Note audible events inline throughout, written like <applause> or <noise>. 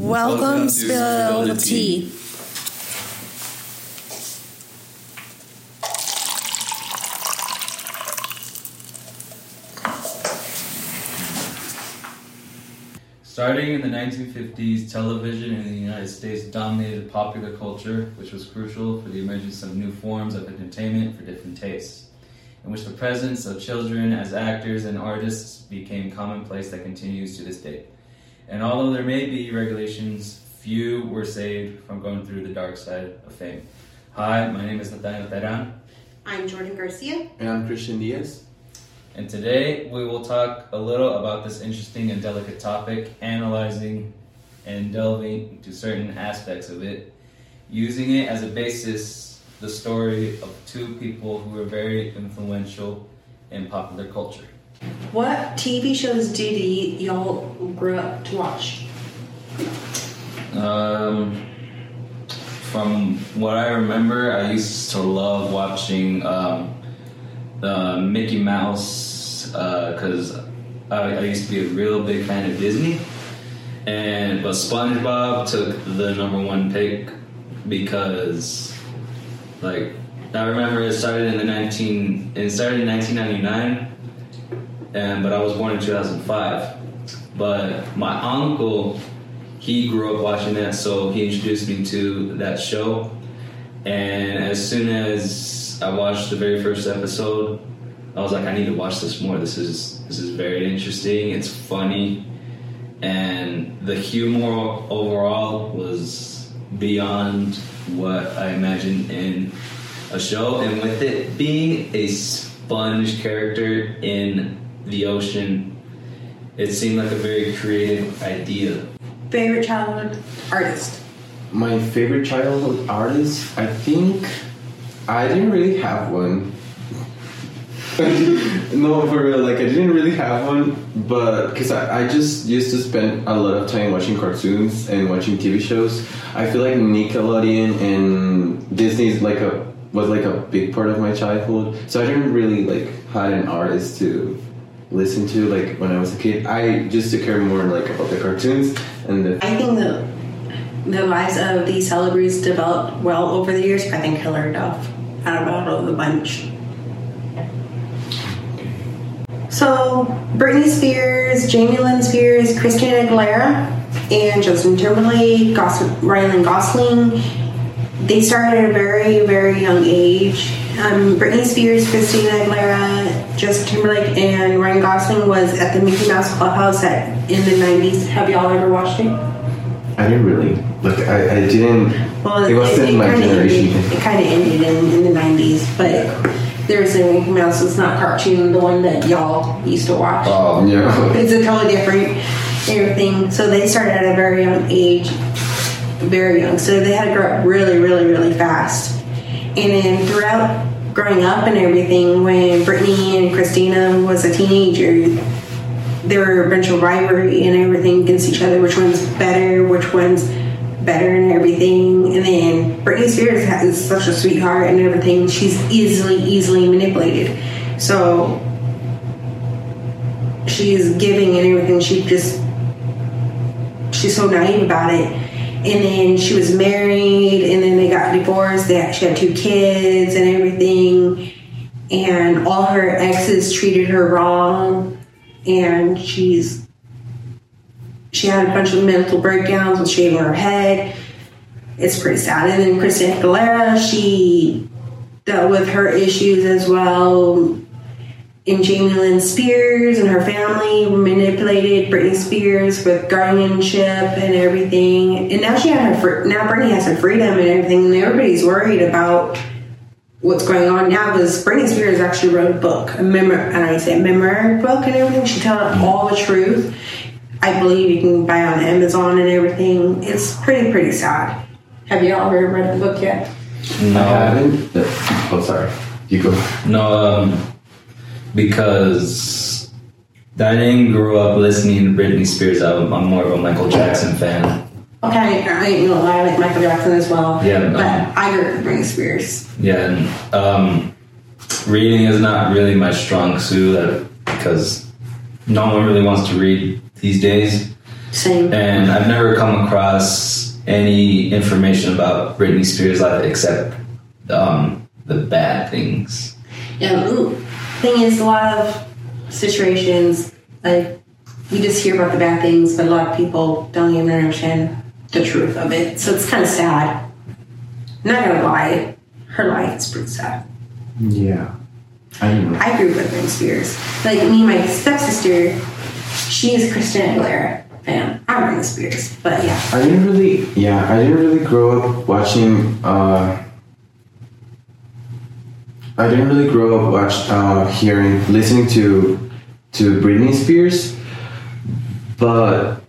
Welcome, to Spill the Tea. Starting in the 1950s, television in the United States dominated popular culture, which was crucial for the emergence of new forms of entertainment for different tastes, in which the presence of children as actors and artists became commonplace that continues to this day. And although there may be regulations, few were saved from going through the dark side of fame. Hi, my name is Nathaniel Teran, I'm Jordan Garcia. And I'm Christian Diaz. and today we will talk a little about this interesting and delicate topic, analyzing and delving into certain aspects of it, using it as a basis the story of two people who were very influential in popular culture. What TV shows did y'all grow up to watch? Um, from what I remember, I used to love watching um, the Mickey Mouse because I, I used to be a real big fan of Disney, and but SpongeBob took the number one pick because, like, I remember it started in the nineteen it started in nineteen ninety nine, and but I was born in two thousand five, but my uncle he grew up watching that, so he introduced me to that show. And as soon as I watched the very first episode, I was like, I need to watch this more. This is this is very interesting. It's funny, and the humor overall was beyond what I imagined in a show. And with it being a sponge character in the ocean, it seemed like a very creative idea. Favorite childhood artist? My favorite childhood artist, I think I didn't really have one. <laughs> no, for real, like I didn't really have one, but because I, I just used to spend a lot of time watching cartoons and watching TV shows. I feel like Nickelodeon and Disney is like a was like a big part of my childhood, so I didn't really like had an artist to listen to like when I was a kid. I just took care more like about the cartoons and the I think the the lives of these celebrities developed well over the years. I think Hilary Duff out of all of the bunch. So Britney Spears, Jamie Lynn Spears, Christina Aguilera, and Justin Timberlake, Gos- Ryan Gosling. They started at a very, very young age. Um, Britney Spears, Christina Aguilera, Justin Timberlake, and Ryan Gosling was at the Mickey Mouse Clubhouse at, in the 90s. Have y'all ever watched it? I didn't really like. I, I didn't. Well, it wasn't my generation. Ended, it kind of ended in, in the 90s, but there's a Mickey Mouse. It's not cartoon, the one that y'all used to watch. Oh yeah. It's a totally different everything. So they started at a very young age, very young. So they had to grow up really, really, really fast. And then throughout growing up and everything, when Britney and Christina was a teenager, there were a bunch of rivalry and everything against each other. Which one's better? Which one's better and everything? And then Britney Spears is such a sweetheart and everything. She's easily, easily manipulated. So she's giving and everything. She just she's so naive about it. And then she was married, and then they got divorced. They actually had two kids and everything. And all her exes treated her wrong, and she's she had a bunch of mental breakdowns with shaving her head. It's pretty sad. And then Christina Aguilera, she dealt with her issues as well and Jamie Lynn Spears and her family manipulated Britney Spears with guardianship and everything. And now she had her fr- now Britney has her freedom and everything, and everybody's worried about what's going on now because Britney Spears actually wrote a book, a memor and I say a memoir book and everything. She told all the truth. I believe you can buy on Amazon and everything. It's pretty pretty sad. Have you all ever read the book yet? No, I haven't. Oh, sorry. You go. No, um, because I didn't grow up listening to Britney Spears album. I'm more of a Michael Jackson fan. Okay, I gonna lie, I like Michael Jackson as well. Yeah, but um, I grew up with Britney Spears. Yeah, and um, reading is not really my strong suit uh, because no one really wants to read these days. Same. and I've never come across any information about Britney Spears' life except um, the bad things. Yeah. Ooh. Thing is, a lot of situations like you just hear about the bad things, but a lot of people don't even understand the truth of it. So it's kind of sad. Not gonna lie, her life is pretty sad. Yeah. I know. I grew up with Britney Spears. Like me and my stepsister, she is a Christina Aguilera fan. I'm Britney Spears, but yeah. I didn't really, yeah, I didn't really grow up watching. uh I didn't really grow up watch, uh, hearing, listening to to Britney Spears, but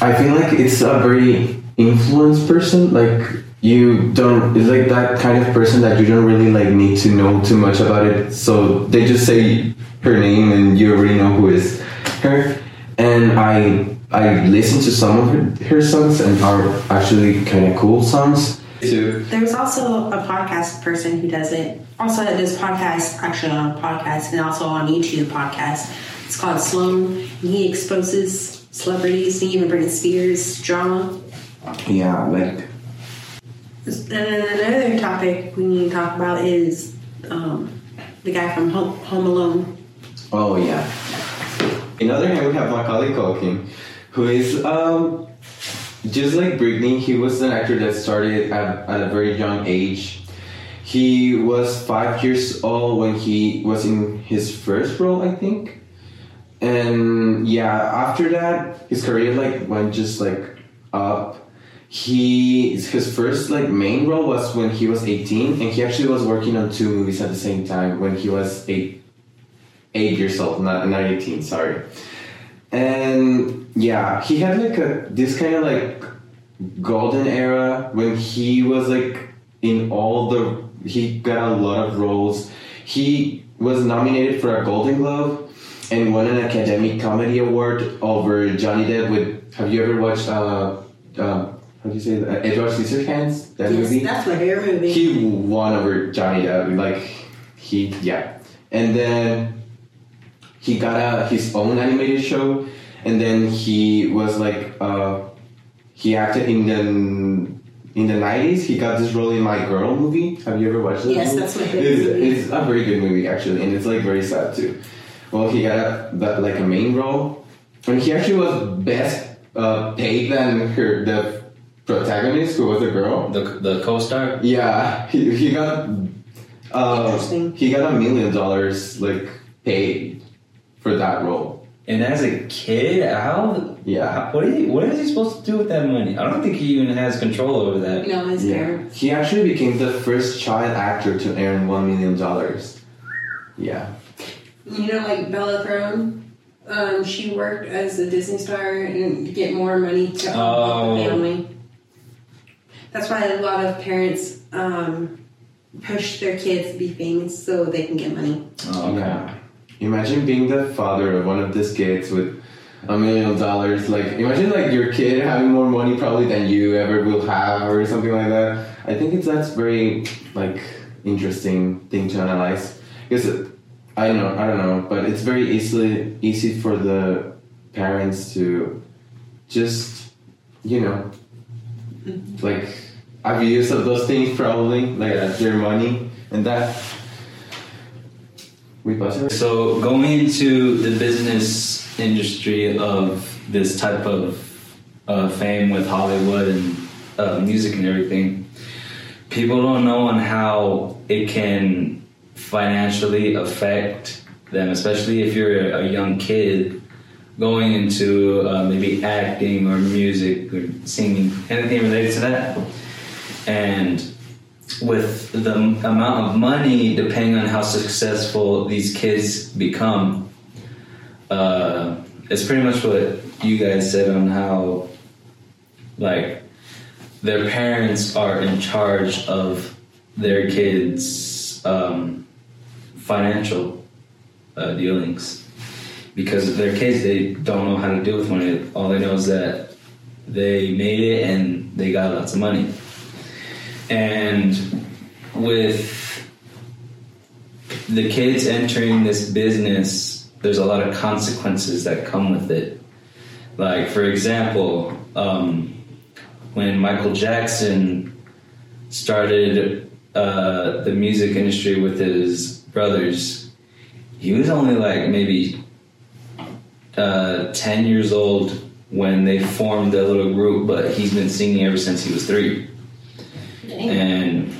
I feel like it's a very influenced person. Like you don't, it's like that kind of person that you don't really like need to know too much about it. So they just say her name and you already know who is her. And I I listened to some of her, her songs and are actually kind of cool songs. Too. There's also a podcast person who does it. Also, does podcast actually on a podcast and also on YouTube podcast. It's called Sloan. And he exposes celebrities, he even Britney Spears drama. Yeah, like And then another topic we need to talk about is um, the guy from Home, Home Alone. Oh yeah. In other hand, we have Macaulay Culkin, who is um, just like Britney. He was an actor that started at, at a very young age. He was five years old when he was in his first role, I think. And yeah, after that, his career like went just like up. He his first like main role was when he was 18, and he actually was working on two movies at the same time when he was eight eight years old, not, not 18, sorry. And yeah, he had like a this kind of like golden era when he was like in all the he got a lot of roles. He was nominated for a Golden Globe and won an Academy Comedy Award over Johnny Depp with have you ever watched uh, uh how do you say that? Edward Scissorhands? That movie? that's my favorite movie. he won over Johnny Depp. Like he, yeah, and then he got a, his own animated show, and then he was like, uh, he acted in the in the nineties. He got this role in My Girl movie. Have you ever watched that? Yes, movie? that's my favorite It's, movie. it's a very good movie actually, and it's like very sad too. Well, he got a, that, like a main role, and he actually was best uh, paid than her the protagonist, who was a girl. The, the co-star? Yeah, he, he got uh, Interesting. he got a million dollars like paid for that role. And as a kid, how? Yeah. how- What, is he, what is he supposed to do with that money? I don't think he even has control over that. You know, his Yeah, parents. he actually became the first child actor to earn one million dollars. Yeah, You know, like Bella Thorne. Um, she worked as a Disney star and get more money to help Oh. the family. That's why a lot of parents um, push their kids to be famous so they can get money. Oh, okay. yeah. Imagine being the father of one of these kids with a million dollars. Like, imagine like your kid having more money probably than you ever will have, or something like that. I think it's that's very like interesting thing to analyze because I don't know, I don't know, but it's very easily easy for the parents to just you know mm-hmm. like abuse of those things probably like Yeah. their money and that. So going into the business industry of this type of uh, fame with Hollywood and uh, music and everything, people don't know on how it can financially affect them, especially if you're a young kid going into uh, maybe acting or music or singing, anything related to that. And with the amount of money, depending on how successful these kids become, uh, it's pretty much what you guys said on how, like, their parents are in charge of their kids' um, financial uh, dealings. Because their kids, they don't know how to deal with money. All they know is that they made it and they got lots of money. And with the kids entering this business, there's a lot of consequences that come with it. Like for example, um, when Michael Jackson started uh, the music industry with his brothers, he was only like maybe uh, 10 years old when they formed a little group, but he's been singing ever since he was three. And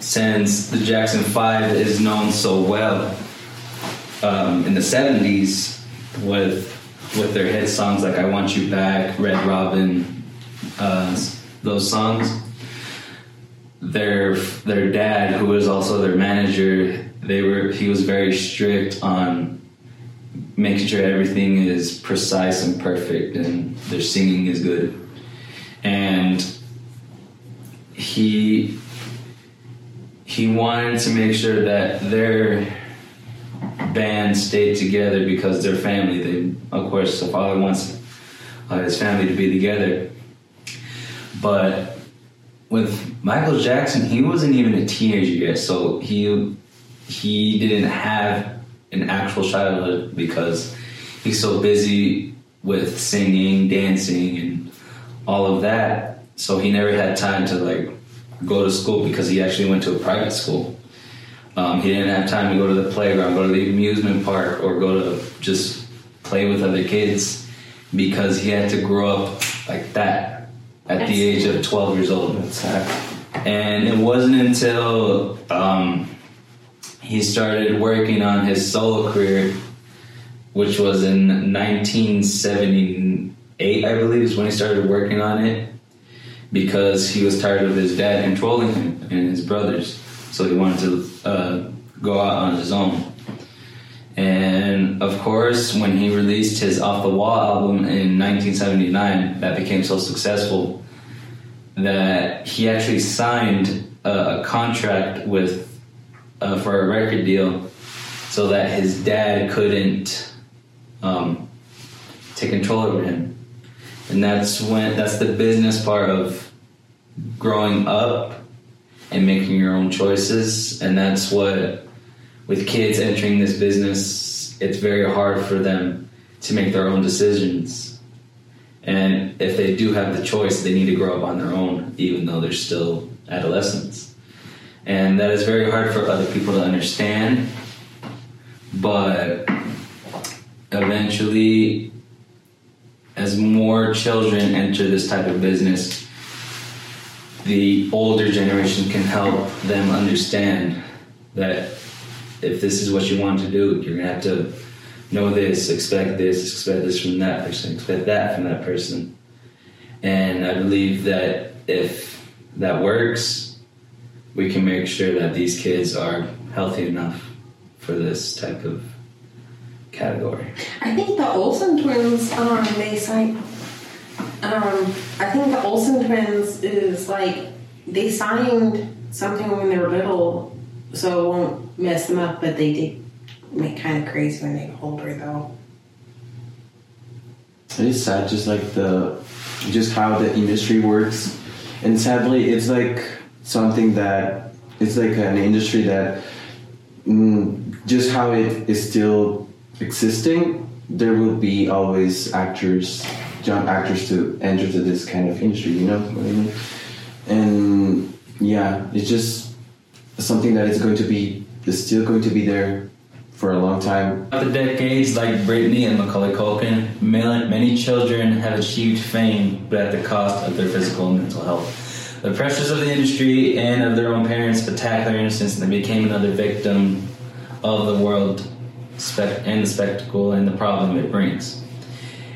since the Jackson Five is known so well um, in the 70s with with their hit songs like I Want You Back, Red Robin, uh, those songs, their their dad, who was also their manager, they were he was very strict on making sure everything is precise and perfect and their singing is good. And he he wanted to make sure that their band stayed together because they're family. They, of course, the father wants uh, his family to be together. But with Michael Jackson, he wasn't even a teenager yet, so he he didn't have an actual childhood because he's so busy with singing, dancing, and all of that. So he never had time to like go to school because he actually went to a private school. Um, he didn't have time to go to the playground, go to the amusement park, or go to just play with other kids because he had to grow up like that at the age of 12 years old. And it wasn't until um, he started working on his solo career, which was in 1978, I believe, is when he started working on it because he was tired of his dad controlling him and his brothers. So he wanted to uh, go out on his own. And of course, when he released his Off the Wall album in 1979, that became so successful that he actually signed a, a contract with uh, for a record deal so that his dad couldn't um, take control over him. And that's when that's the business part of growing up and making your own choices. And that's what with kids entering this business, it's very hard for them to make their own decisions. And if they do have the choice, they need to grow up on their own, even though they're still adolescents. And that is very hard for other people to understand. But eventually, as more children enter this type of business, the older generation can help them understand that if this is what you want to do, you're gonna have to know this, expect this, expect this from that person, expect that from that person. And I believe that if that works, we can make sure that these kids are healthy enough for this type of category. I think the Olsen twins, um, they signed. Um, I think the Olsen twins is like they signed something when they were little, so it won't mess them up. But they did make kind of crazy when they get older, though. It is sad, just like the, just how the industry works, and sadly, it's like something that it's like an industry that, mm, just how it is still existing. There will be always actors, young actors to enter to this kind of industry. You know what I mean? And yeah, it's just something that is going to be is still going to be there for a long time. After decades, like Britney and Macaulay Culkin, many, many children have achieved fame, but at the cost of their physical and mental health. The pressures of the industry and of their own parents attacked their innocence, and they became another victim of the world spec- and the spectacle and the problem it brings.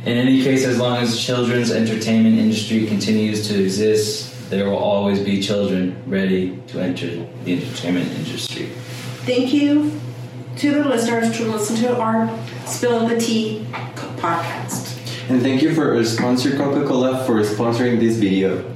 In any case, as long as children's entertainment industry continues to exist, there will always be children ready to enter the entertainment industry. Thank you to the listeners to listen to our Spill the Tea podcast. And thank you for our sponsor Coca Cola for sponsoring this video.